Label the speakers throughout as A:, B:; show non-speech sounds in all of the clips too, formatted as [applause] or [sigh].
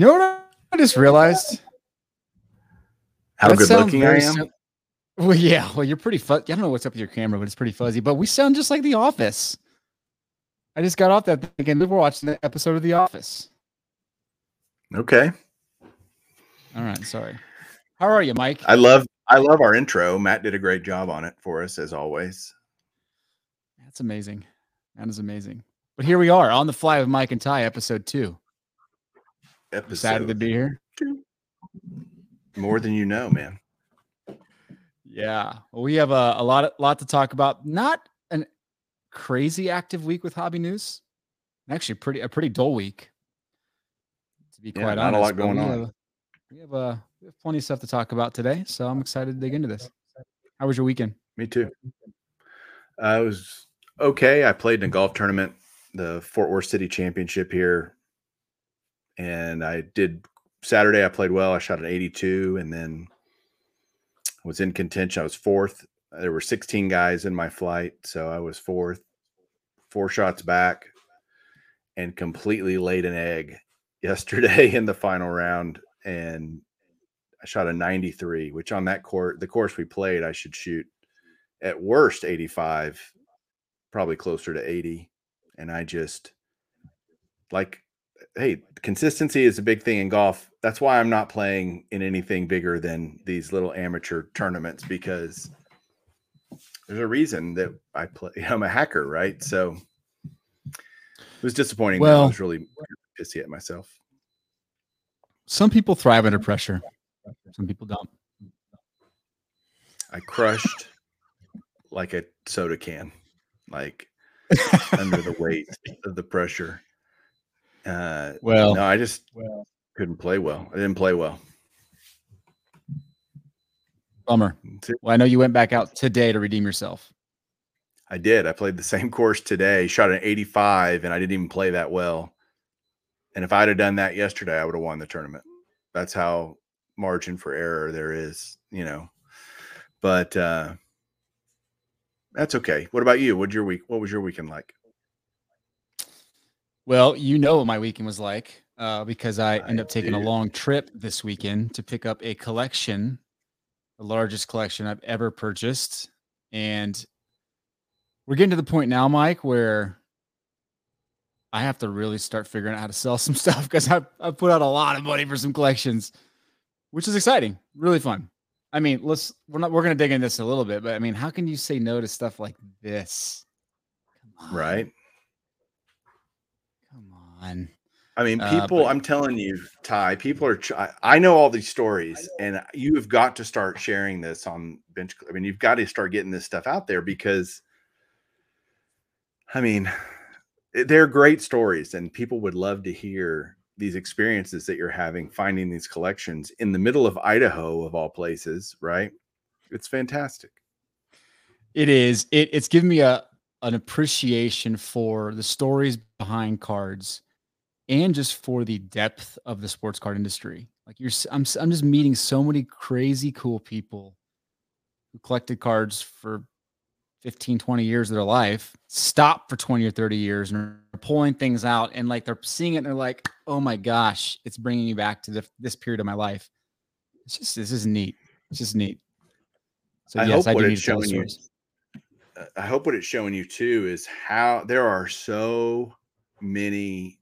A: You know what I just realized?
B: How
A: That
B: good looking I am.
A: sim- well, yeah. Well, you're pretty fuzzy. I don't know what's up with your camera, but it's pretty fuzzy. But we sound just like The Office. I just got off that thinking we were watching the episode of The Office.
B: Okay.
A: All right, sorry. How are you, Mike?
B: I love I love our intro. Matt did a great job on it for us as always.
A: That's amazing. That is amazing. But here we are on the fly with Mike and Ty, episode two. Excited to
B: Episode
A: be here.
B: More than you know, man.
A: Yeah. Well, we have a, a lot lot to talk about. Not an crazy active week with hobby news. Actually, pretty a pretty dull week. To be
B: Yeah,
A: quite
B: not a lot going
A: we
B: on.
A: Have, we have uh, we have plenty of stuff to talk about today, so I'm excited to dig into this. How was your weekend?
B: Me too. Uh, it was okay. I played in a golf tournament, the Fort Worth City Championship here, and I did Saturday. I played well. I shot an 82, and then was in contention. I was fourth. There were 16 guys in my flight, so I was fourth. Four shots back, and completely laid an egg [laughs] yesterday in the final round, and I shot a 93, which on that court, the course we played, I should shoot at worst 85, probably closer to 80. And I just like, hey, consistency is a big thing in golf. That's why I'm not playing in anything bigger than these little amateur tournaments because there's a reason that I play. [laughs] I'm a hacker, right? So it was disappointing. Well, I was really pissy at myself.
A: Some people thrive under pressure. Some people don't.
B: I crushed like a soda can, like under the weight of the pressure. Uh,
A: Well,
B: no, I just couldn't play well. I didn't play well.
A: bummer. Well, I know you went back out today to redeem yourself.
B: I did. I played the same course today, shot an 85, and I didn't even play that well. And if I'd have done that yesterday, I would have won the tournament. That's how margin for error there is, you know. But uh that's okay. What about you? What'd your week? What was your weekend like?
A: Well, you know what my weekend was like uh, because I
B: I
A: ended up taking a long trip this weekend to pick up a collection, the largest collection I've ever purchased. And we're getting to the point now, Mike, where I have to really start figuring out how to sell some [laughs] stuff because I I put out a lot of money for some collections, which is exciting, really fun. I mean, let's we're not we're gonna dig into this a little bit, but I mean, how can you say no to stuff like this? Come on,
B: Right?
A: Come on.
B: I mean,
A: Uh,
B: people,
A: but-
B: I'm telling you, Ty, people are, ch- I, I know all these stories, and you have got to start sharing this on Bench. I mean, you've got to start getting this stuff out there because, I mean, eh, they're great stories, and people would love to hear these experiences that you're having finding these collections in the middle of Idaho, of all places, right? It's fantastic.
A: It is. It, it's given me a an appreciation for the stories behind cards, and just for the depth of the sports card industry. Like you're, I'm, I'm just meeting so many crazy cool people who collected cards for 15, 20 years of their life, stop for 20 or 30 years, and are pulling things out, and like they're seeing it, and they're like, "Oh my gosh, it's bringing me back to the, this period of my life." It's just this is neat. It's just neat. So
B: I
A: yes,
B: hope
A: I
B: what it's
A: to tell the
B: showing you- I hope what it's showing you too is how there are so many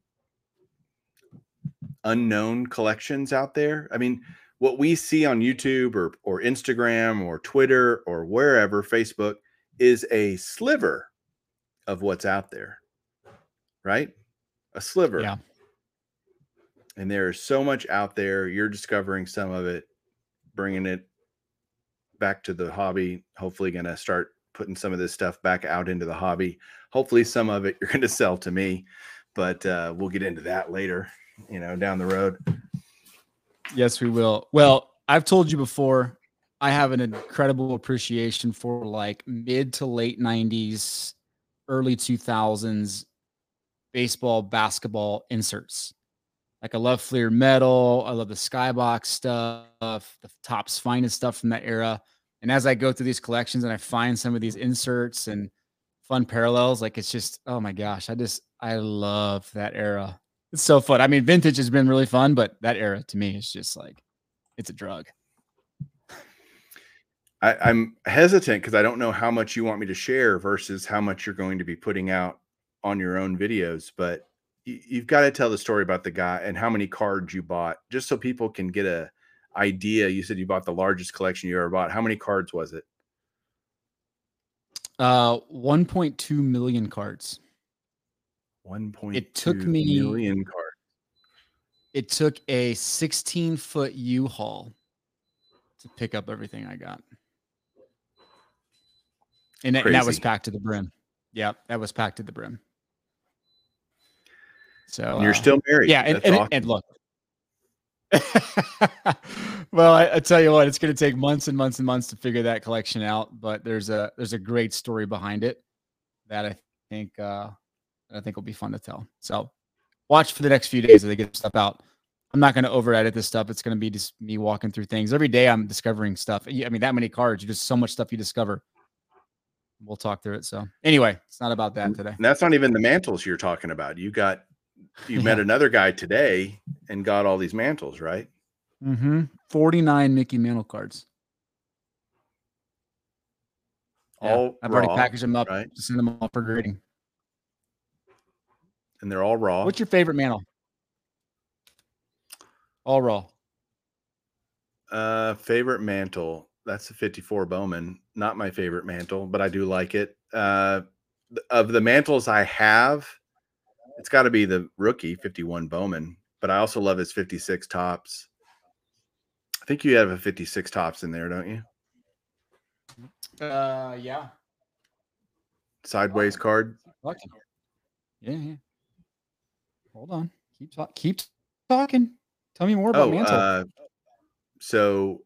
B: unknown collections out there. I mean, what we see on YouTube or or Instagram or Twitter or wherever, Facebook is a sliver of what's out there. Right? A sliver.
A: Yeah.
B: And there's so much out there. You're discovering some of it, bringing it back to the hobby. Hopefully, going to start putting some of this stuff back out into the hobby. Hopefully, some of it you're going to sell to me, but uh, we'll get into that later, you know, down the road.
A: Yes, we will. Well, I've told you before, I have an incredible appreciation for like mid to late 90s, early 2000s baseball, basketball inserts. Like I love Fleer Metal, I love the Skybox stuff, the Topps finest stuff from that era. And as I go through these collections and I find some of these inserts and fun parallels, like it's just, oh my gosh, I just I love that era. It's so fun. I mean, vintage has been really fun, but that era to me is just like it's a drug.
B: I, am hesitant because I don't know how much you want me to share versus how much you're going to be putting out on your own videos. But you, you've got to tell the story about the guy and how many cards you bought, just so people can get a idea. You said you bought the largest collection you ever bought. How many cards was it?
A: Uh, 1.2 million cards.
B: 1.2
A: it took me
B: million cards.
A: It took a 16 foot U-Haul to pick up everything I got. And, and that was packed to the brim. Yeah, that was packed to the brim. So
B: and you're uh, still married.
A: Yeah, and, and, awesome. and, look. [laughs] well, I, I, tell you what, it's going to take months and months and months to figure that collection out. But there's a there's a great story behind it that I think uh, I think will be fun to tell. So watch for the next few days as they get stuff out. I'm not going to over edit this stuff. It's going to be just me walking through things every day. I'm discovering stuff. I mean, that many cards, just so much stuff you discover. We'll talk through it. So anyway, it's not about that today.
B: And that's not even the mantles you're talking about. You got, [laughs] you yeah. met another guy today and got all these mantles, right?
A: Mm-hmm. 49 Mickey Mantle cards.
B: All yeah,
A: I've
B: raw,
A: already packaged them up
B: right?
A: to send them off for grading
B: and they're all raw.
A: What's your favorite mantle? All raw.
B: Uh, favorite mantle. That's a 54 Bowman. Not my favorite mantle, but I do like it. Uh, of the mantles I have, it's got to be the rookie 51 Bowman, but I also love his 56 Topps. I think you have a 56 Topps in there, don't you?
A: Uh, yeah.
B: Sideways card.
A: Yeah, yeah. Hold on. Keep talk. Keep talking. Tell me more about oh, Mantle. Uh,
B: so,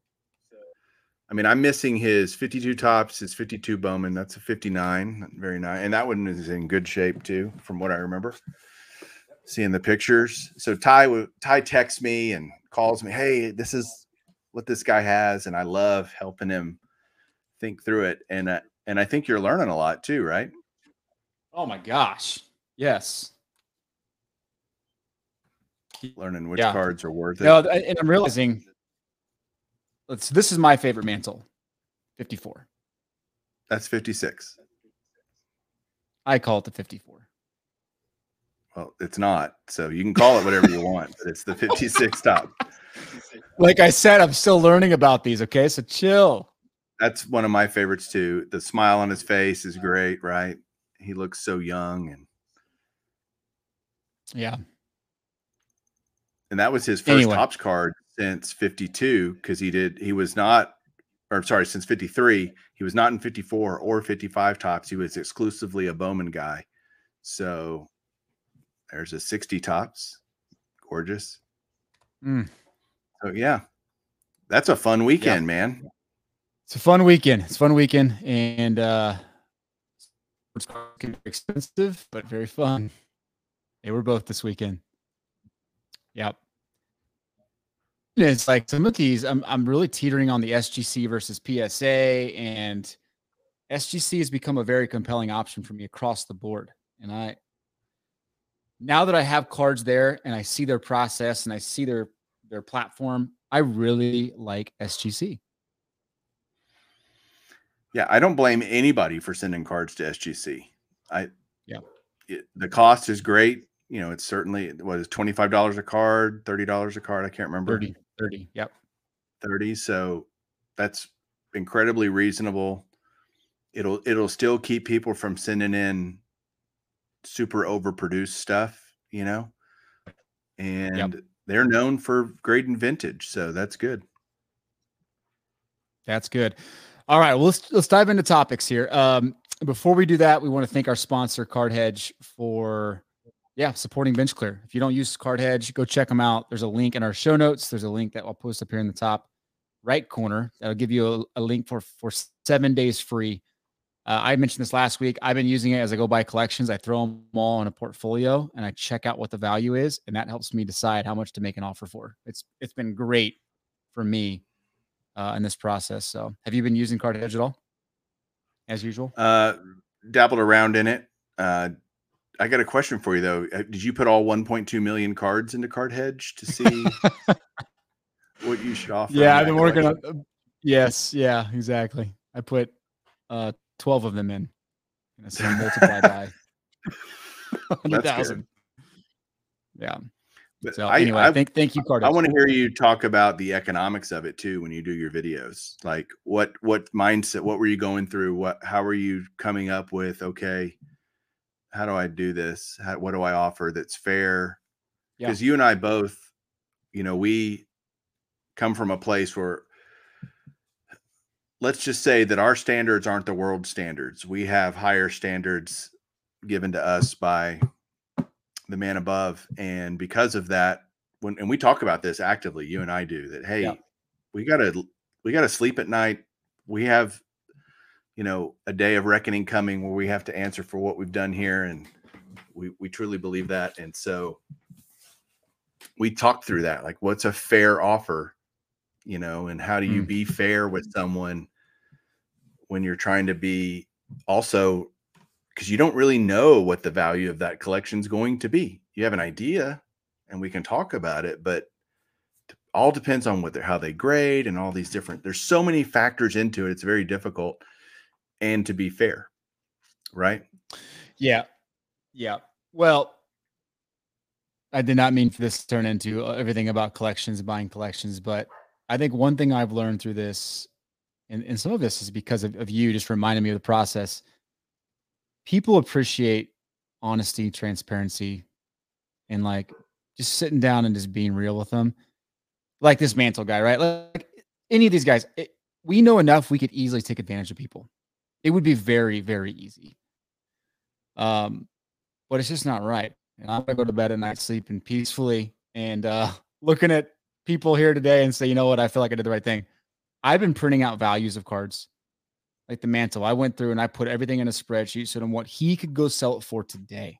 B: I mean, I'm missing his 52 Topps, his 52 Bowman. That's a 59. Very nice. And that one is in good shape too, from what I remember. Seeing the pictures. So Ty Ty texts me and calls me, "Hey, this is what this guy has," and I love helping him think through it. And uh, and I think you're learning a lot too, right?
A: Oh my gosh, yes
B: learning which yeah. cards are worth it.
A: No, and I'm realizing let's this is my favorite mantle. 54.
B: That's 56.
A: I call it the 54.
B: Well, it's not. So you can call it whatever you want, but it's the 56 [laughs] top.
A: Like I said, I'm still learning about these. Okay. So chill.
B: That's one of my favorites too. The smile on his face is great, right? He looks so young and
A: yeah
B: and that was his first anyway. Topps card since 52 because he did he was not or sorry since 53 he was not in 54 or 55 Topps he was exclusively a bowman guy so there's a 60 Topps gorgeous
A: mm.
B: so yeah that's a fun weekend yeah. man
A: it's a fun weekend it's a fun weekend and uh it's expensive but very fun they were both this weekend Yep. It's like some of these, I'm I'm really teetering on the SGC versus PSA, and SGC has become a very compelling option for me across the board. And I now that I have cards there and I see their process and I see their their platform, I really like SGC.
B: Yeah, I don't blame anybody for sending cards to SGC. I
A: yeah,
B: it, the cost is great you know, it's certainly what is twenty five dollars a card, thirty dollars a card. I can't remember.
A: 30, 30. Yep.
B: 30. So that's incredibly reasonable. It'll it'll still keep people from sending in super overproduced stuff, you know. And yep. they're known for grading vintage, so that's good.
A: That's good. All right, well, let's let's dive into topics here. Um, before we do that, we want to thank our sponsor, Card Hedge, for yeah, supporting Bench Clear. If you don't use Card Hedge, go check them out. There's a link in our show notes. There's a link that I'll post up here in the top right corner. That'll give you a, a link for for seven days free. Uh, I mentioned this last week. I've been using it as I go buy collections. I throw them all in a portfolio and I check out what the value is, and that helps me decide how much to make an offer for. It's it's been great for me uh, in this process. So, have you been using Card Hedge at all, as usual?
B: Uh, dabbled around in it. Uh, I got a question for you though. Uh, did you put all 1.2 million cards into Card Hedge to see [laughs] what you should offer?
A: Yeah, I've been working on. Uh, yes, yeah, exactly. I put uh 12 of them in. And so multiply [laughs] by 100,000. Yeah.
B: But
A: So
B: I-
A: anyway,
B: I've-
A: thank thank you, Card.
B: I want to hear you talk about the economics of it too when you do your videos. Like what what mindset, what were you going through? What how are you coming up with okay, how do I do this? How, what do I offer that's fair?
A: Yeah.
B: Because you and I both, you know, we come from a place where let's just say that our standards aren't the world standards. We have higher standards given to us by the man above. And because of that, when and we talk about this actively, you and I do that, hey,
A: Yeah.
B: we gotta we gotta sleep at night. We have, you know, a day of reckoning coming where we have to answer for what we've done here. And we we truly believe that. And so we talked through that. Like what's a fair offer, you know, and how do you
A: Mm.
B: be fair with someone when you're trying to be also because you don't really know what the value of that collection is going to be. You have an idea and we can talk about it, but all depends on what how they grade and all these different there's so many factors into it. It's very difficult and to be fair. Right?
A: Yeah. Yeah. Well, I did not mean for this to turn into uh, everything about collections buying collections, but I think one thing I've learned through this, and, and some of this is because of, of you just reminding me of the process. People appreciate honesty, transparency, and like just sitting down and just being real with them. Like this mantle guy, right? Like any of these guys, it, we know enough we could easily take advantage of people. It would be very, very easy. Um, but it's just not right. And I'm gonna go to bed at night sleeping peacefully and uh [laughs] looking at people here today and say, you know what, I feel like I did the right thing. I've been printing out values of cards, like the mantle. I went through and I put everything in a spreadsheet so on what he could go sell it for today.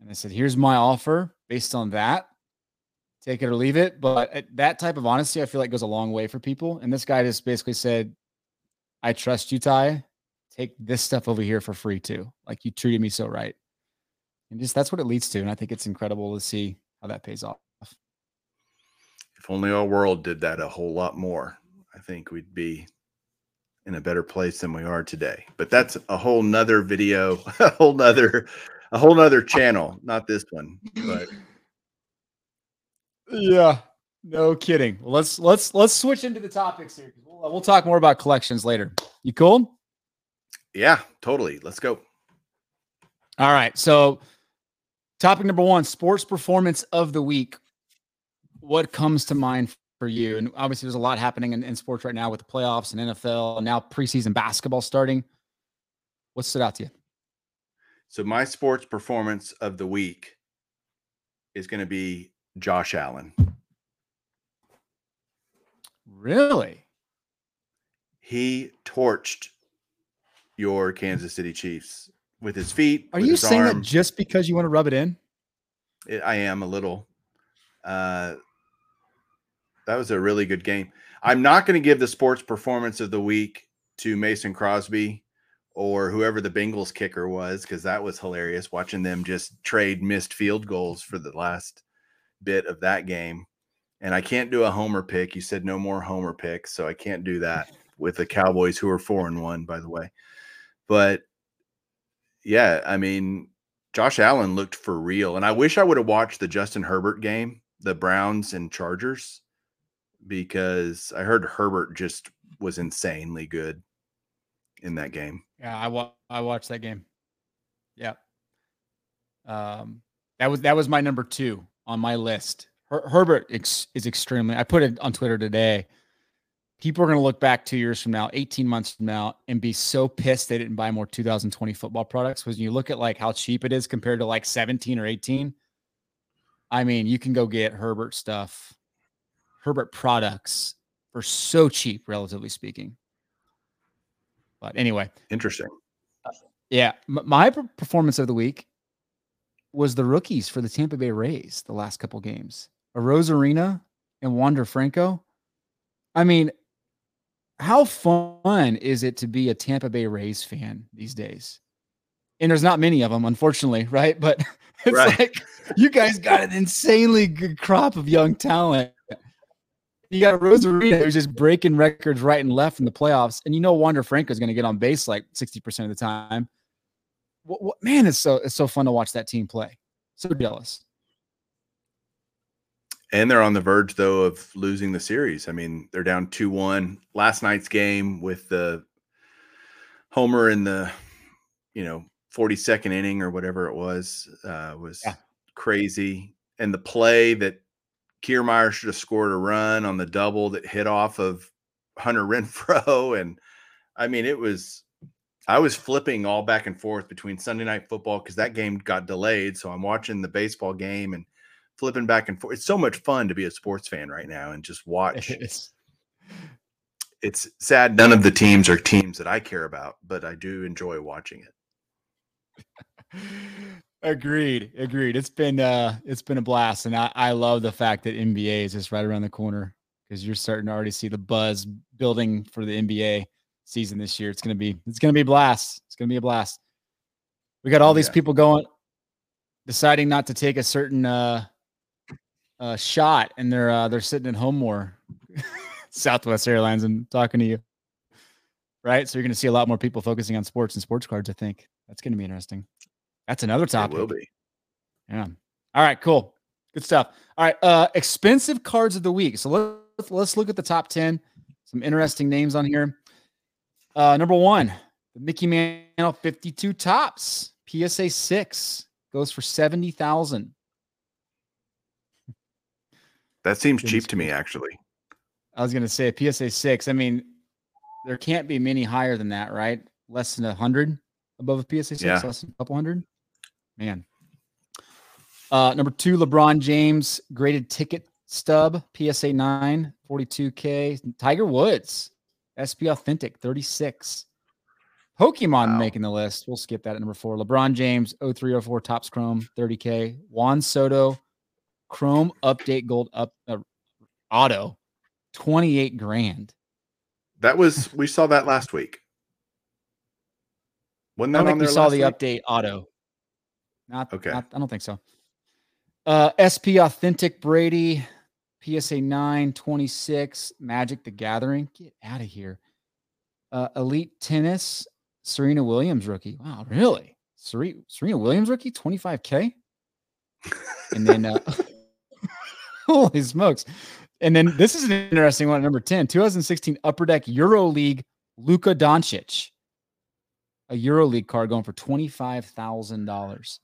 A: And I said, here's my offer based on that. Take it or leave it. But that type of honesty, I feel like goes a long way for people. And this guy just basically said, I trust you, Ty. Take this stuff over here for free too. Like you treated me so right. And just that's what it leads to. And I think it's incredible to see how that pays off.
B: If only our world did that a whole lot more, I think we'd be in a better place than we are today. But that's a whole nother video, [laughs] a whole nother, a whole nother channel, not this one. But [laughs]
A: Yeah, no kidding. Well, let's let's let's switch into the topics here. We'll, we'll talk more about collections later. You cool?
B: yeah, totally. Let's go.
A: All right. So, topic number one: sports performance of the week. What comes to mind for you? And obviously, there's a lot happening in, in sports right now with the playoffs and NFL, and now preseason basketball starting. What stood out to you?
B: So my sports performance of the week is going to be Josh Allen.
A: Really?
B: He torched your Kansas City Chiefs with his feet.
A: Are you saying that just because you want to rub it in?
B: It, I am a little. Uh, that was a really good game. I'm not going to give the sports performance of the week to Mason Crosby or whoever the Bengals kicker was because that was hilarious watching them just trade missed field goals for the last bit of that game. And I can't do a homer pick. You said no more homer picks, so I can't do that [laughs] with the Cowboys who are four and one, by the way. But yeah, I mean, Josh Allen looked for real. And I wish I would have watched the Justin Herbert game, the Browns and Chargers, because I heard Herbert just was insanely good in that game.
A: Yeah, I wa- I watched that game. Yeah. Um, that was that was my number two on my list. Her- Herbert ex- is extremely. I put it on Twitter today. People are going to look back two years from now, 18 months from now, and be so pissed they didn't buy more 2020 football products. Because you look at like how cheap it is compared to like 17 or 18, I mean, you can go get Herbert stuff, Herbert products for so cheap, relatively speaking. But anyway,
B: Interesting.
A: Uh, yeah, m- my performance of the week was the rookies for the Tampa Bay Rays the last couple games. Arozarena and Wander Franco. I mean, how fun is it to be a Tampa Bay Rays fan these days? and there's not many of them, unfortunately, [laughs] right? But [laughs] it's
B: Right.
A: like you guys got an insanely good crop of young talent. You got Arozarena who's just breaking records right and left in the playoffs, and you know Wander Franco is going to get on base like sixty percent of the time. What, what man? It's so it's so fun to watch that team play. So jealous.
B: And they're on the verge, though, of losing the series. I mean, they're down 2 1. Last night's game with the homer in the, you know, 42nd inning or whatever it was, uh, was
A: Yeah.
B: crazy. And the play that Kiermaier should have scored a run on the double that hit off of Hunter [laughs] Renfroe. And I mean, it was, I was flipping all back and forth between Sunday night football because that game got delayed. So I'm watching the baseball game and flipping back and forth. It's so much fun to be a sports fan right now and just [laughs] watch.
A: It's-
B: It's sad none of the teams are teams that I care about, but I do enjoy watching it. [laughs]
A: agreed, agreed. It's been uh it's been a blast, and I I love the fact that NBA is just right around the corner because you're starting to already see the buzz building for the NBA season this year. It's gonna be it's gonna be a blast. It's gonna be a blast. We got all these
B: Yeah.
A: people going, deciding not to take a certain uh uh shot, and they're uh they're sitting at home more. [laughs] Southwest Airlines and talking to you. Right. So you're gonna see a lot more people focusing on sports and sports cards, I think. That's gonna be interesting. That's another
B: It
A: topic.
B: will be.
A: Yeah. All right, cool. Good stuff. All right, uh expensive cards of the week. So let's let's look at the top 10. Some interesting names on here. Uh number 1, the Mickey Mantle 52 Topps. PSA 6 goes for 70,000.
B: That seems cheap to me, actually.
A: I was going to say PSA 6. I mean, there can't be many higher than that, right? Less than a 100 above a PSA 6,
B: Yeah.
A: less than a couple hundred. Man. Uh, number two, LeBron James graded ticket stub, PSA 9, 42K. Tiger Woods, SP Authentic, 36. Pokemon
B: Wow.
A: making the list. We'll skip that at number four. LeBron James, 0304 Topps Chrome, 30K. Juan Soto, Chrome Update Gold up uh, Auto, 28 grand.
B: That was we saw that last week. Wasn't
A: I
B: that
A: don't think we saw the
B: week?
A: update auto. Not
B: Okay.
A: not- I don't think so. Uh, SP Authentic Brady, PSA 9, 26, Magic the Gathering. Get out of here. Uh, Elite Tennis, Serena Williams rookie. Wow, really? Serena, Serena Williams rookie, 25K? And then, uh, [laughs] [laughs] holy smokes. And then this is an interesting one, number 10, 2016 Upper Deck Euro League, Luka Doncic a Euro League card going for twenty five thousand dollars.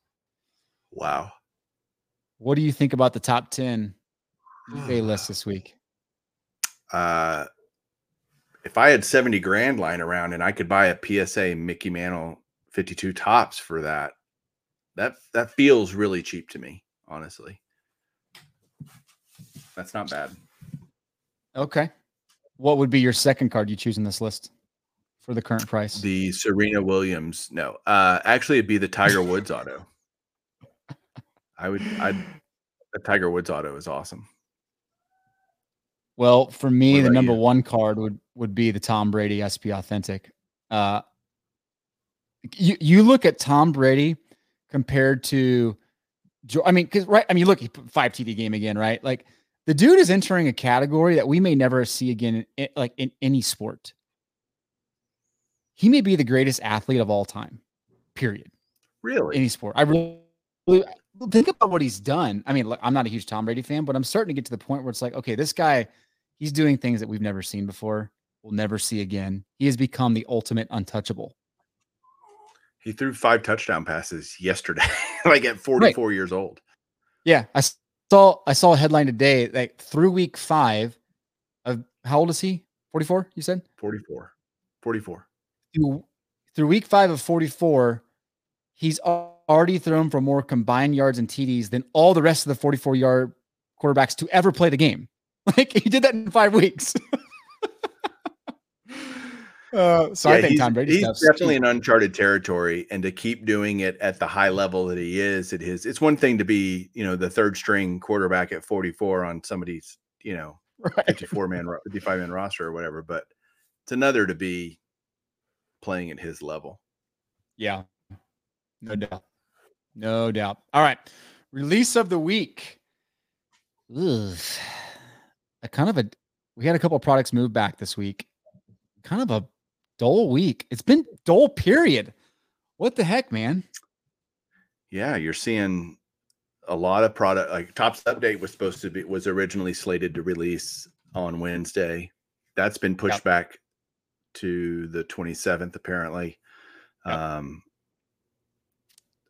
B: Wow.
A: What do you think about the top ten eBay list this week?
B: Uh if I had 70 grand lying around and I could buy a PSA Mickey Mantle 52 Topps for that, that that feels really cheap to me, honestly. That's not bad.
A: Okay, what would be your second card you choose in this list for the current price?
B: The Serena Williams, no. Uh actually it'd be the Tiger Woods auto. I would I'd the Tiger Woods auto is awesome.
A: well, for me, the number
B: you?
A: one card would would be the Tom Brady SP Authentic. Uh, you you look at Tom Brady compared to, Jo- I mean, because right, I mean, look, he put five TD game again, right? Like the dude is entering a category that we may never see again, in, like in any sport. He may be the greatest athlete of all time, period.
B: Really?
A: Any sport. I really, really think about what he's done. I mean, look, I'm not a huge Tom Brady fan, but I'm starting to get to the point where it's like, okay, this guy, he's doing things that we've never seen before. We'll never see again. He has become the ultimate untouchable.
B: He threw five touchdown passes yesterday, [laughs] like at 44 years old.
A: Yeah, I s- saw I saw a headline today like through week five of how old is he? 44, you said?
B: 44. 44.
A: Through, through week five of 44, he's already thrown for more combined yards and TDs than all the rest of the 44 yard quarterbacks to ever play the game. [laughs] Like he did that in five weeks. [laughs] uh, so I think Tom Brady
B: he's definitely in uncharted territory, and to keep doing it at the high level that he is, it is. It's one thing to be, you know, the third string quarterback at 44 on somebody's, you know, [laughs]
A: right.
B: 54 man, 55 man roster or whatever, but it's another to be playing at his level.
A: Yeah. No doubt. No doubt. All right. Release of the week. Ugh. A kind of a we had a couple products move back this week. Kind of a dull week. It's been dull, period. What the heck, man?
B: Yeah, you're seeing a lot of product like Topps update was supposed to be was originally slated to release on Wednesday. That's been pushed yep. back to the 27th apparently. Yep. Um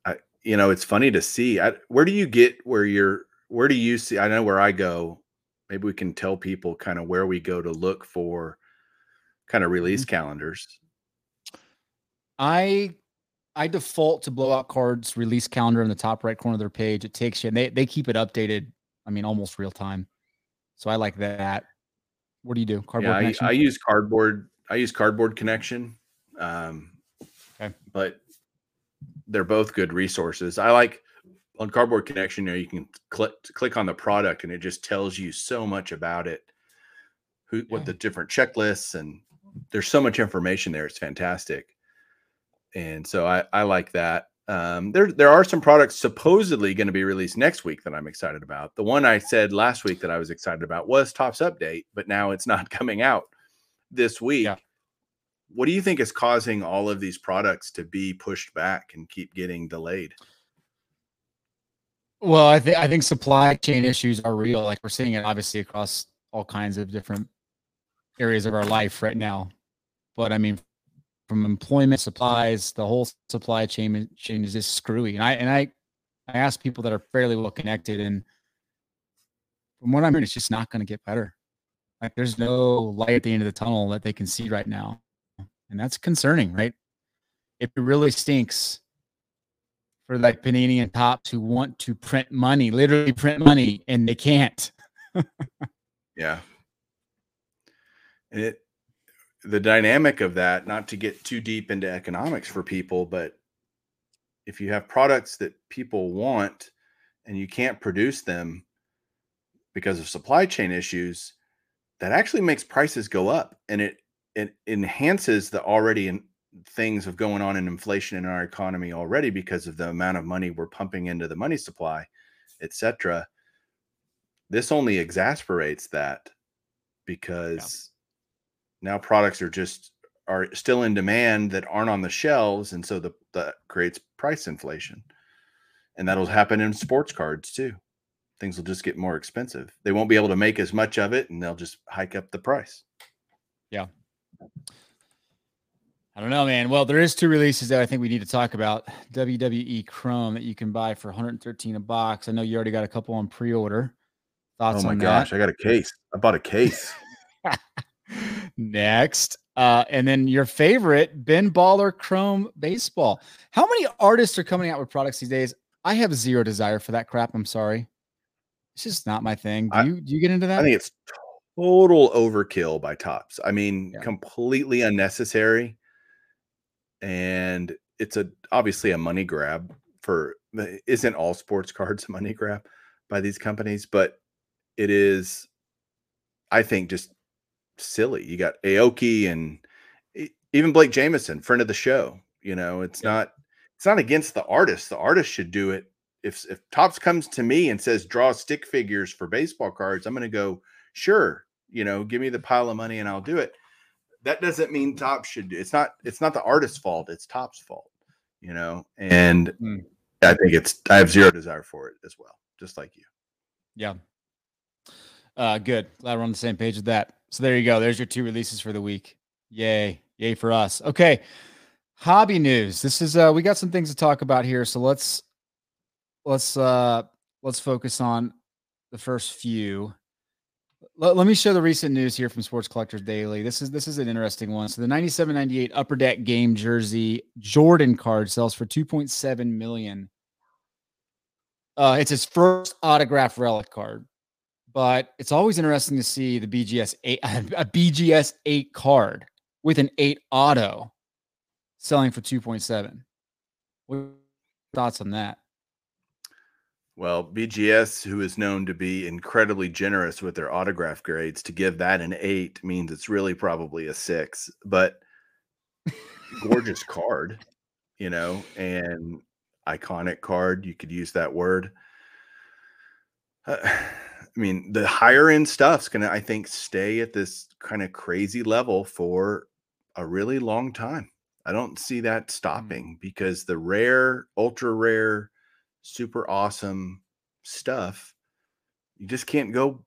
B: I you know, it's funny to see. I, where do you get where you're where do you see I know where I go. Maybe we can tell people kind of where we go to look for kind of release mm-hmm. calendars.
A: I I default to blowout cards release calendar in the top right corner of their page. It takes you, and they, they keep it updated. I mean, almost real time. So I like that. What do you do?
B: Cardboard yeah, I, I, use cardboard. I use cardboard connection. Um, okay. But they're both good resources. I like on cardboard connection. You know, you can click click on the product, and it just tells you so much about it. Who, what the different checklists, and there's so much information there. It's fantastic and so I, I like that. Um, there there are some products supposedly going to be released next week that I'm excited about. The one I said last week that I was excited about was Topps Update, but now it's not [laughs] coming out this week. Yeah. What do you think is causing all of these products to be pushed back and keep getting delayed?
A: Well, I think I think supply chain issues are real. Like we're seeing it obviously across all kinds of different areas of our life right now. But I mean, from employment supplies, the whole supply chain chain is just screwy. And I and I I ask people that are fairly well connected, and from what I'm hearing, it's just not going to get better. Like there's no light at the end of the tunnel that they can see right now, and that's concerning, right? It really stinks for like Panini and Topps who want to print money, literally print money, and they can't. [laughs]
B: yeah. And it the dynamic of that, not to get too deep into economics for people, but if you have products that people want and you can't produce them because of supply chain issues, that actually makes prices go up and it it enhances the already in things of going on in inflation in our economy already because of the amount of money we're pumping into the money supply, etc. This only exasperates that because now products are just are still in demand that aren't on the shelves and so the that creates price inflation and that'll happen in sports cards too things will just get more expensive they won't be able to make as much of it and they'll just hike up the price
A: yeah I don't know, man. Well, there is two releases that I think we need to talk about. WWE Chrome that you can buy for 113 a box. I know you already got a couple on pre-order.
B: Oh Thoughts oh my gosh, that? I got a case. I bought a case. [laughs]
A: Next. Uh, and then your favorite, Ben Baller Chrome Baseball. How many artists are coming out with products these days? I have zero desire for that crap. I'm sorry. It's just not my thing. Do I, you do you get into that?
B: I think it's total overkill by Topps. I mean, yeah. completely unnecessary. And it's a obviously a money grab for isn't all sports cards a [laughs] money grab by these companies, but it is, I think, just silly. You got Aoki and even Blake Jamieson, friend of the show. You know, it's yeah. not it's not against the artist. The artist should do it. If if Topps comes to me and says draw stick figures for baseball cards, I'm going to go sure. You know, give me the pile of money and I'll do it. That doesn't mean Topps should do. It's not. It's not the artist's fault. It's Topps' fault. You know, and mm. I think it's. I have zero desire for it as well, just like you.
A: Yeah. Uh, good. Glad we're on the same page with that. So there you go. There's your two releases for the week. Yay. Yay for us. Okay. Hobby news. This is uh we got some things to talk about here. So let's let's uh let's focus on the first few. Let, let me show the recent news here from Sports Collectors Daily. This is this is an interesting one. So the 9798 Upper Deck game jersey Jordan card sells for 2.7 million. Uh, it's his first autograph relic card but it's always interesting to see the BGS eight [laughs] a BGS eight card with an eight auto selling for two point seven. What thoughts on that?
B: Well, BGS, who is known to be incredibly generous with their autograph grades, to give that an eight means it's really probably a six. But gorgeous [laughs] card, you know, and iconic card. You could use that word. Uh, I mean, the higher end stuff's going to, I think, stay at this kind of crazy level for a really long time. I don't see that mm. stopping mm. because the rare, ultra rare, super awesome stuff, you just can't go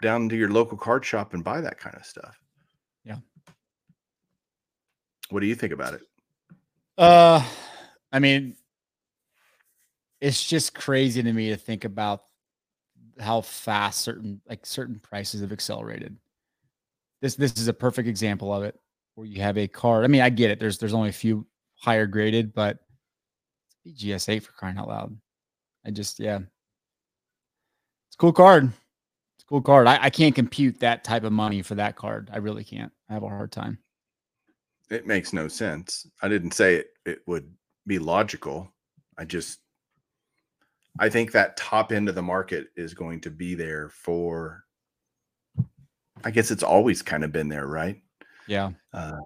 B: down to your local card shop and buy that kind of stuff.
A: Yeah.
B: What do you think about it?
A: Uh, I mean, it's just crazy to me to think about how fast certain like certain prices have accelerated. This this is a perfect example of it where you have a card. I mean, I get it. There's there's only a few higher graded, but BGS eight for crying out loud. I just yeah, it's a cool card. It's a cool card. I, I can't compute that type of money for that card. I really can't. I have a hard time.
B: It makes no sense. I didn't say it. It would be logical. I just I think that top end of the market is going to be there for I guess it's always kind of been there, right?
A: Yeah.
B: Um,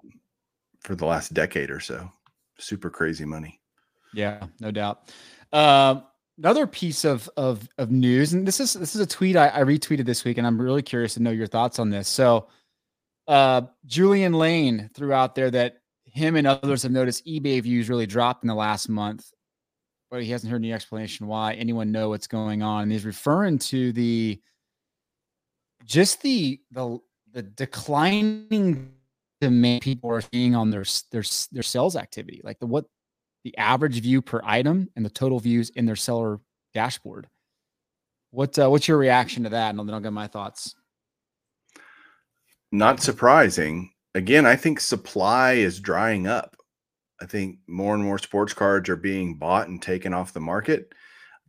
B: for the last decade or so. Super crazy money.
A: Yeah, no doubt. Uh, another piece of, of of news, and this is this is a tweet I, I retweeted this week, and I'm really curious to know your thoughts on this. So, uh, Julian Lane threw out there that him and others have noticed eBay views really dropped in the last month, but he hasn't heard any explanation why. Anyone know what's going on? And he's referring to the just the the the declining demand people are seeing on their their their sales activity, like the what the average view per item and the total views in their seller dashboard. What uh, what's your reaction to that? And then I'll get my thoughts.
B: Not surprising. Again, I think supply is drying up. I think more and more sports cards are being bought and taken off the market.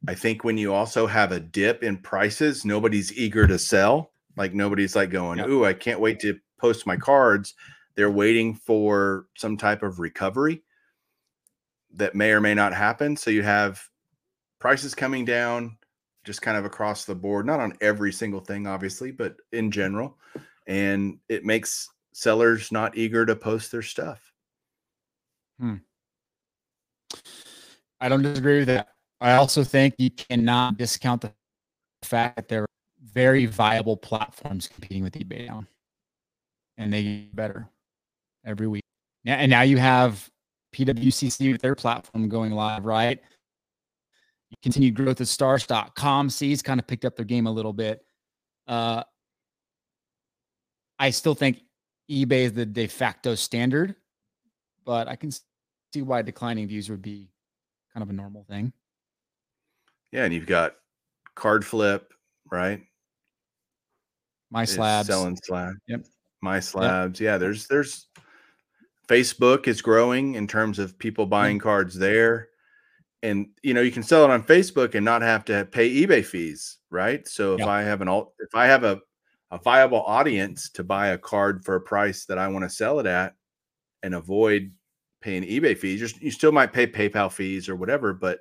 B: I mm. think when you also have a dip in prices, nobody's eager to sell. Like nobody's like going, yep. "Ooh, I can't wait to post my cards." They're waiting for some type of recovery that may or may not happen. So you have prices coming down just kind of across the board, not on every single thing, obviously, but in general. And it makes sellers not eager to post their stuff.
A: Hmm. I don't disagree with that. I also think you cannot discount the fact that there are very viable platforms competing with eBay now, and they get better every week. Yeah, and now you have PWCC with their platform going live, right? Continued growth of stars.com. C's kind of picked up their game a little bit. Uh, I still think eBay is the de facto standard, but I can see why declining views would be kind of a normal thing.
B: Yeah, and you've got card flip, right?
A: My slabs
B: selling slab.
A: Yep.
B: My slabs. Yep. Yeah, there's there's Facebook is growing in terms of people mm. buying cards there. And you know, you can sell it on Facebook and not have to pay eBay fees, right? So if I have an alt if I have a, a viable audience to buy a card for a price that I want to sell it at and avoid paying eBay fees, Just, you still might pay PayPal fees or whatever, but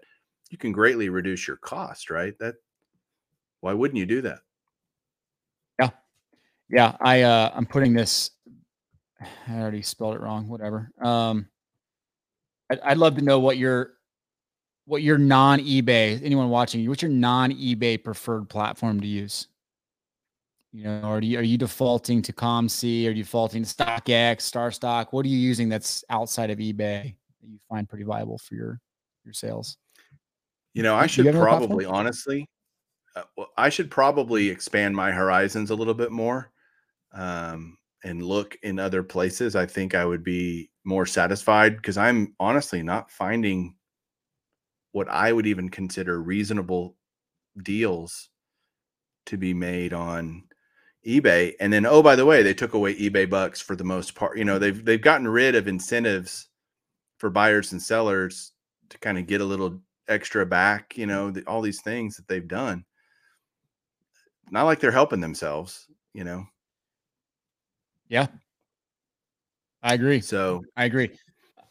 B: you can greatly reduce your cost, right? That why wouldn't you do that?
A: Yeah. Yeah. I uh I'm putting this I already spelled it wrong. Whatever. Um, I'd, I'd love to know what your what your non eBay anyone watching you what's your non eBay preferred platform to use. You know, are you are you defaulting to COMC? Are you defaulting to StockX, StarStock? What are you using that's outside of eBay that you find pretty viable for your your sales?
B: You know, I should probably honestly, uh, well, I should probably expand my horizons a little bit more. Um, and look in other places, I think I would be more satisfied because I'm honestly not finding what I would even consider reasonable deals to be made on eBay. And then oh by the way, they took away eBay bucks for the most part. You know, they've they've gotten rid of incentives for buyers and sellers to kind of get a little extra back, you know, the, all these things that they've done. Not like they're helping themselves, you know.
A: Yeah. I agree.
B: So
A: I agree.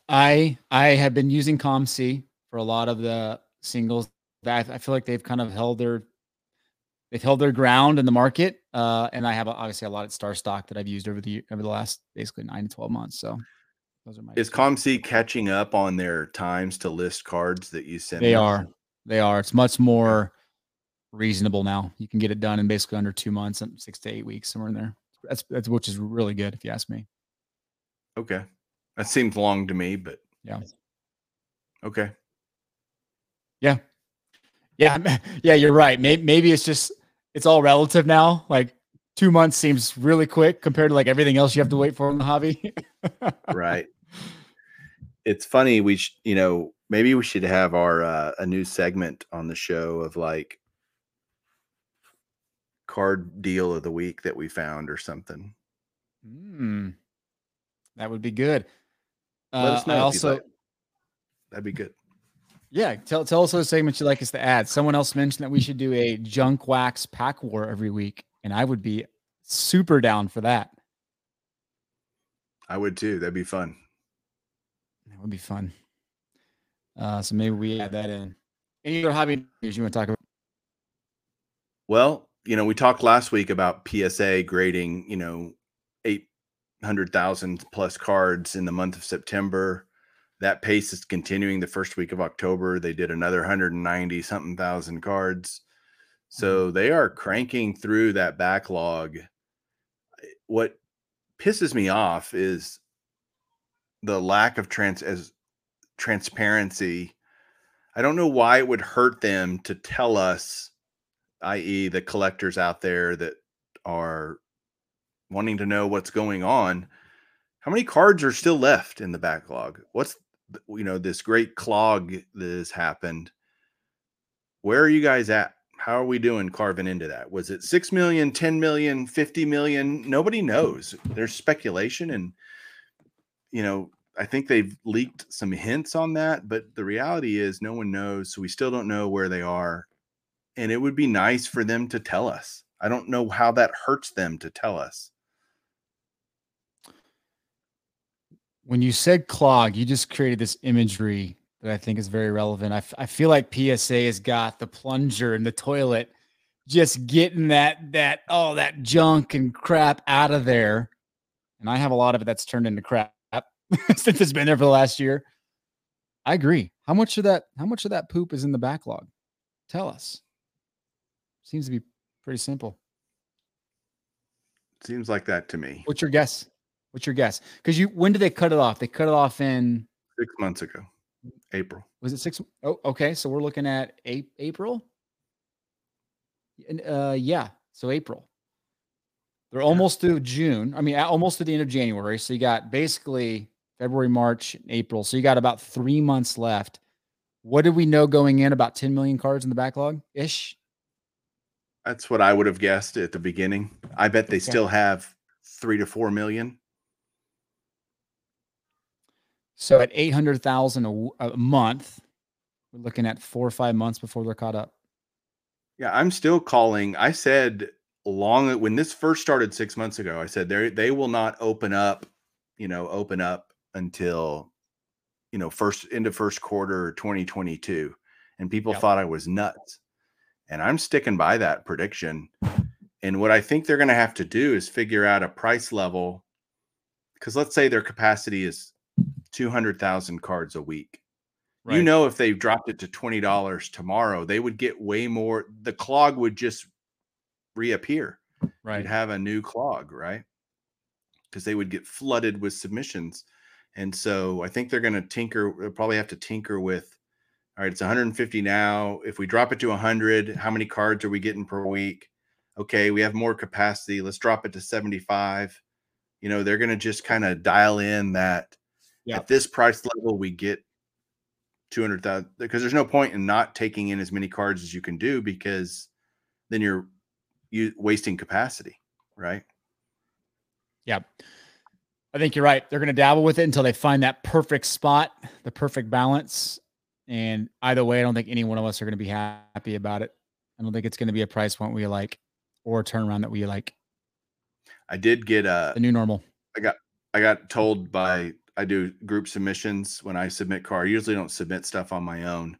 A: I I have been using COMC for a lot of the singles that I feel like they've kind of held their they've held their ground in the market. Uh, and I have obviously a lot of star stock that I've used over the over the last basically nine to twelve months. So Those are my.
B: Is ComC catching up on their times to list cards that you send?
A: They
B: them?
A: are. They are. It's much more reasonable now. You can get it done in basically under two months, six to eight weeks, somewhere in there. That's that's which is really good if you ask me.
B: Okay. That seems long to me, but
A: Yeah.
B: Okay.
A: Yeah. Yeah. [laughs] Yeah. You're right. Maybe, maybe it's just, it's all relative now. Like two months seems really quick compared to like everything else you have to wait for in the hobby. [laughs]
B: Right. it's funny. We, sh- you know, maybe we should have our, uh, a new segment on the show of like card deal of the week that we found or something.
A: Hmm. That would be good.
B: Let
A: Uh,
B: us know.
A: I also,
B: like. That'd be good.
A: Yeah, tell, tell us those segments you'd like us to add. Someone else mentioned that we should do a junk wax pack war every week. And I would be super down for that.
B: I would too. That'd be fun.
A: That would be fun. Uh, so maybe we add that in. Any other hobby news you want to talk about?
B: Well, you know, we talked last week about PSA grading, you know, 800,000 plus cards in the month of September. That pace is continuing the first week of October. They did another 190 something thousand cards. Mm-hmm. So they are cranking through that backlog. What pisses me off is the lack of trans as transparency. I don't know why it would hurt them to tell us i.e., the collectors out there that are wanting to know what's going on. How many cards are still left in the backlog? What's you know this great clog that has happened? Where are you guys at? How are we doing carving into that? Was it 6 million, 10 million, 50 million? Nobody knows. There's speculation and you know, I think they've leaked some hints on that, but the reality is no one knows, so we still don't know where they are and it would be nice for them to tell us. I don't know how that hurts them to tell us.
A: When you said clog, you just created this imagery that I think is very relevant. I, f- I feel like PSA has got the plunger in the toilet, just getting that that oh that junk and crap out of there. And I have a lot of it that's turned into crap [laughs] since it's been there for the last year. I agree. How much of that how much of that poop is in the backlog? Tell us. Seems to be pretty simple.
B: Seems like that to me.
A: What's your guess? What's your guess? Because you when did they cut it off? They cut it off in
B: Six months ago, April.
A: was it six? Oh, okay. So we're looking at eight April. And, Uh, yeah. So April. They're almost through June. I mean, a- almost to the end of January. So you got basically February, March, and April. So you got about three months left. What did we know going in? About 10 million cards in the backlog ish.
B: That's what I would have guessed at the beginning. I bet they
A: Okay.
B: still have three to four million.
A: So at 800,000 a month, we're looking at four or five months before they're caught up.
B: Yeah, I'm still calling. I said long when this first started six months ago, I said they they will not open up, you know, open up until you know first into first quarter 2022. And people
A: Yep.
B: thought I was nuts. And I'm sticking by that prediction. And what I think they're going to have to do is figure out a price level because let's say their capacity is 200,000 cards a week. You know, if they dropped it to $20 tomorrow, they would get way more. The clog would just reappear.
A: right.
B: You'd have a new clog, right? Because they would get flooded with submissions. And so I think they're going to tinker, they'll probably have to tinker with, all right, it's 150 now. If we drop it to 100, how many cards are we getting per week? Okay, we have more capacity. Let's drop it to 75. You know, they're going to just kind of dial in that
A: Yeah.
B: at this price level, we get 200,000 because there's no point in not taking in as many cards as you can do because then you're you wasting capacity, right?
A: Yeah. I think you're right. They're going to dabble with it until they find that perfect spot, the perfect balance. And either way, I don't think any one of us are going to be happy about it. I don't think it's going to be a price point we like or a turnaround that we like.
B: I did get a
A: The new normal.
B: I got I got told by I do group submissions when I submit car. I usually don't submit stuff on my own.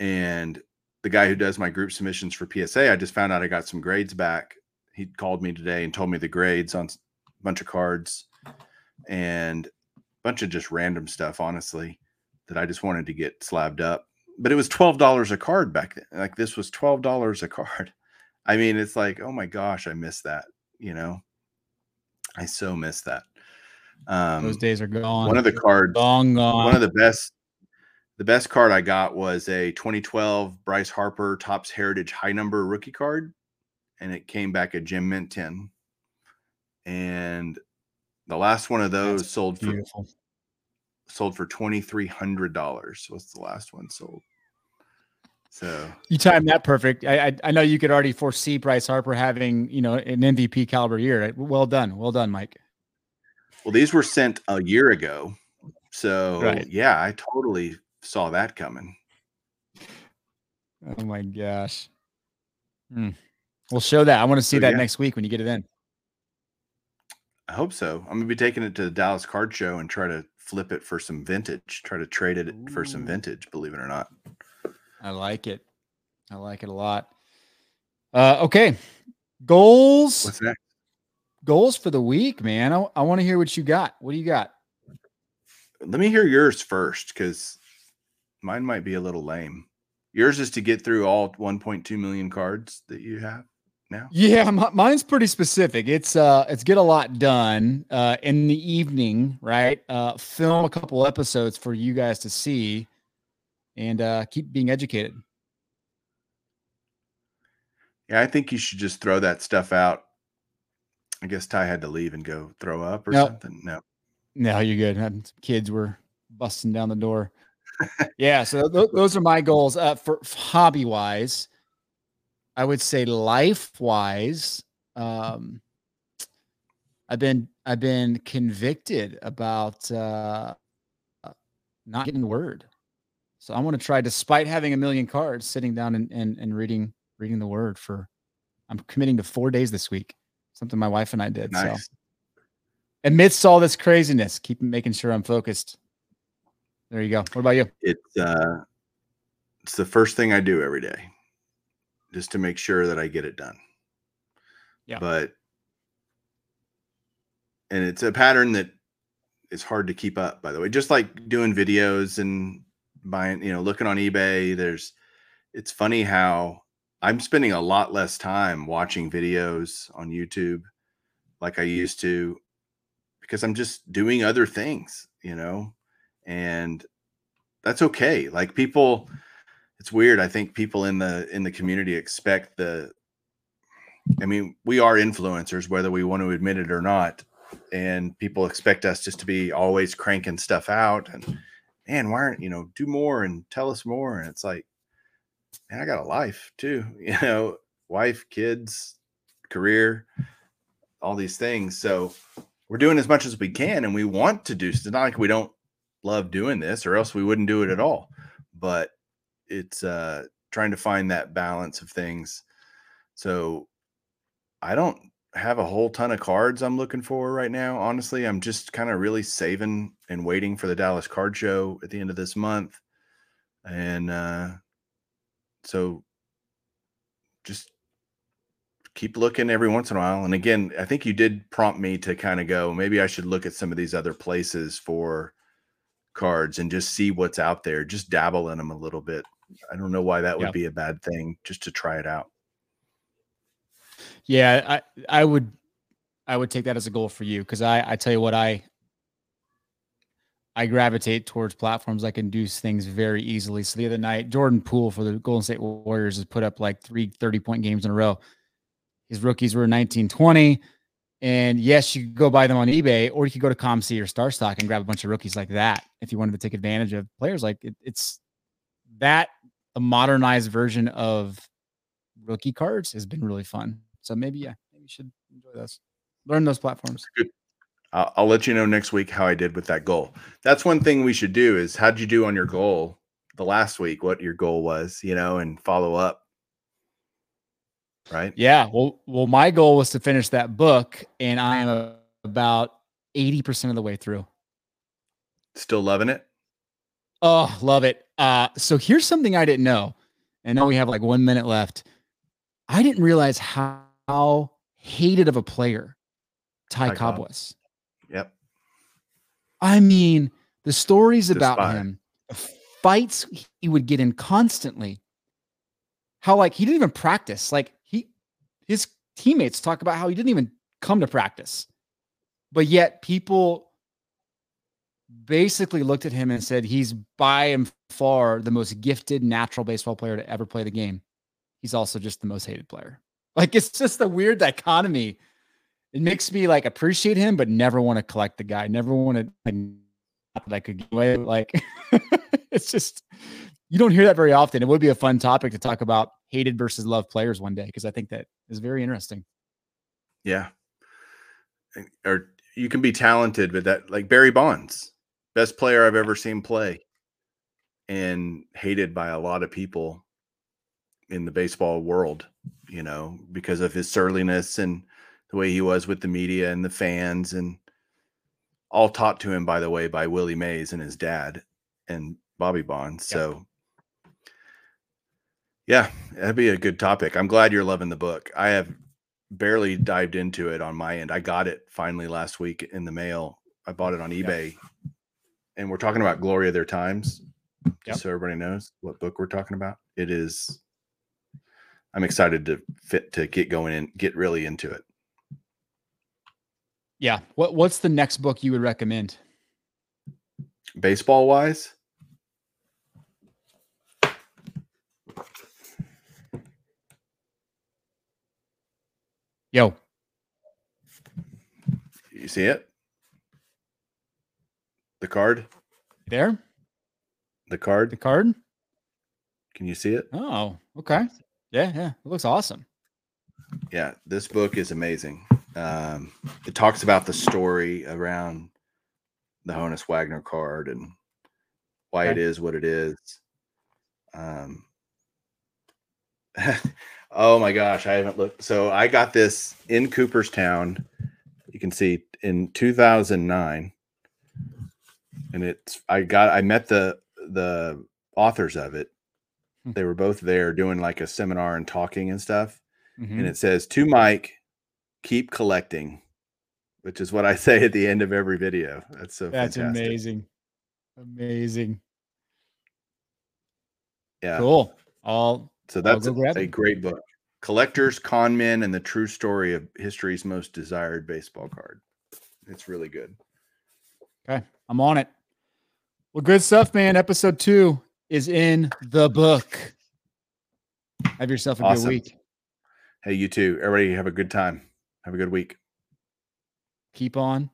B: And the guy who does my group submissions for PSA, I just found out I got some grades back. He called me today and told me the grades on a bunch of cards. And a bunch of just random stuff, honestly, that I just wanted to get slabbed up. But it was twelve dollars a card back then. Like this was twelve dollars a card. [laughs] I mean, it's like, oh my gosh, I miss that. You know, I so miss that.
A: Um, Those days are gone.
B: One of the cards,
A: long gone.
B: One of the best, the best card I got was a 2012 Bryce Harper Topps Heritage High Number rookie card, and it came back a Gem Mint 10. And the last one of those That's sold beautiful. for sold for twenty three hundred dollars. What's the last one sold? So
A: you timed that perfect. I, I, I know you could already foresee Bryce Harper having you know an MVP caliber year. Well done, well done, Mike.
B: Well, these were sent a year ago, so right. yeah, I totally saw that coming.
A: Oh my gosh. Hmm. We'll show that. I want to see so, that yeah. next week when you get it in.
B: I hope so. I'm gonna be taking it to the Dallas Card Show and try to flip it for some vintage. Try to trade it Ooh. for some vintage. Believe it or not.
A: I like it. I like it a lot. Uh, okay, goals.
B: What's next?
A: Goals for the week, man. I, I want to hear what you got. What do you got?
B: Let me hear yours first, because mine might be a little lame. Yours is to get through all 1.2 million cards that you have now.
A: Yeah, mine's pretty specific. It's uh, it's get a lot done uh, in the evening, right? Uh, film a couple episodes for you guys to see and uh, keep being educated.
B: Yeah, I think you should just throw that stuff out. I guess Ty had to leave and go throw up or
A: nope.
B: something. No,
A: no, you're good. Kids were busting down the door. [laughs] yeah, so th- those are my goals. Uh, for, for hobby wise, I would say life wise, um, I've been I've been convicted about uh, not getting the word. So I want to try, despite having a million cards, sitting down and, and, and reading reading the word for. I'm committing to four days this week. Something my wife and I did. Nice. So amidst all this craziness, keep making sure I'm focused. There you go. What about you?
B: It's uh, it's the first thing I do every day, just to make sure that I get it done.
A: Yeah.
B: But and it's a pattern that is hard to keep up. By the way, just like doing videos and buying, you know, looking on eBay. There's, it's funny how I'm spending a lot less time watching videos on YouTube like I used to because I'm just doing other things, you know, and that's okay. Like people, it's weird. I think people in the in the community expect the. I mean, we are influencers, whether we want to admit it or not, and people expect us just to be always cranking stuff out and man, why aren't you know do more and tell us more? And it's like, man, I got a life too, [laughs] you know, wife, kids, career, all these things. So we're doing as much as we can, and we want to do. It's not like we don't love doing this, or else we wouldn't do it at all. But it's uh trying to find that balance of things. So I don't have a whole ton of cards I'm looking for right now. Honestly, I'm just kind of really saving and waiting for the Dallas Card Show at the end of this month. And uh, so just keep looking every once in a while. And again, I think you did prompt me to kind of go, maybe I should look at some of these other places for cards and just see what's out there, just dabble in them a little bit. I don't know why that would be a bad thing just to try it out.
A: Yeah, I I would I would take that as a goal for you because I I tell you what I I gravitate towards platforms that can do things very easily. So the other night, Jordan Poole for the Golden State Warriors has put up like three 30 point games in a row. His rookies were 1920. And yes, you could go buy them on eBay, or you could go to COMC or StarStock and grab a bunch of rookies like that if you wanted to take advantage of players like it, it's that a modernized version of rookie cards has been really fun. So maybe yeah, maybe you should enjoy those. Learn those platforms.
B: Good. I'll, I'll let you know next week how I did with that goal. That's one thing we should do is how'd you do on your goal the last week? What your goal was, you know, and follow up. Right.
A: Yeah. Well, well, my goal was to finish that book, and I am about eighty percent of the way through.
B: Still loving it.
A: Oh, love it. Uh, so here's something I didn't know. And now we have like one minute left. I didn't realize how how hated of a player Ty, Ty Cobb was.
B: Yep.
A: I mean, the stories about him, the fights he would get in constantly. How like he didn't even practice. Like he his teammates talk about how he didn't even come to practice. But yet people basically looked at him and said he's by and far the most gifted natural baseball player to ever play the game. He's also just the most hated player. Like it's just a weird dichotomy. It makes me like appreciate him, but never want to collect the guy. Never want to like, that I could away. Like [laughs] it's just you don't hear that very often. It would be a fun topic to talk about hated versus loved players one day because I think that is very interesting.
B: Yeah. Or you can be talented, but that like Barry Bonds, best player I've ever seen play, and hated by a lot of people in the baseball world, you know, because of his surliness and the way he was with the media and the fans and all taught to him by the way by Willie Mays and his dad and Bobby Bonds. So yeah, that'd be a good topic. I'm glad you're loving the book. I have barely dived into it on my end. I got it finally last week in the mail. I bought it on eBay. Yep. And we're talking about Glory of Their Times. Yep. Just so everybody knows what book we're talking about. It is I'm excited to fit to get going and get really into it.
A: Yeah. What what's the next book you would recommend?
B: Baseball wise?
A: Yo.
B: You see it? The card?
A: There?
B: The card?
A: The card?
B: Can you see it?
A: Oh, okay. Yeah, yeah. It looks awesome.
B: Yeah, this book is amazing. Um, it talks about the story around the Honus Wagner card and why okay. it is what it is. Um, [laughs] Oh my gosh, I haven't looked. So I got this in Cooperstown. You can see in 2009, and it's I got I met the the authors of it. Hmm. They were both there doing like a seminar and talking and stuff. Mm-hmm. And it says to Mike, keep collecting, which is what I [laughs] say at the end of every video. That's so
A: that's fantastic. amazing, amazing.
B: Yeah,
A: cool. All
B: so that's a, a great book. Collectors, Con Men, and the True Story of History's Most Desired Baseball Card. It's really good.
A: Okay. I'm on it. Well, good stuff, man. Episode two is in the book. Have yourself a awesome. good week.
B: Hey, you too. Everybody have a good time. Have a good week.
A: Keep on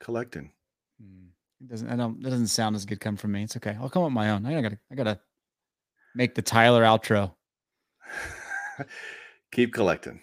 B: collecting.
A: Hmm. It doesn't I don't that doesn't sound as good come from me. It's okay. I'll come up with my own. I gotta I gotta make the Tyler outro. [laughs]
B: Keep collecting.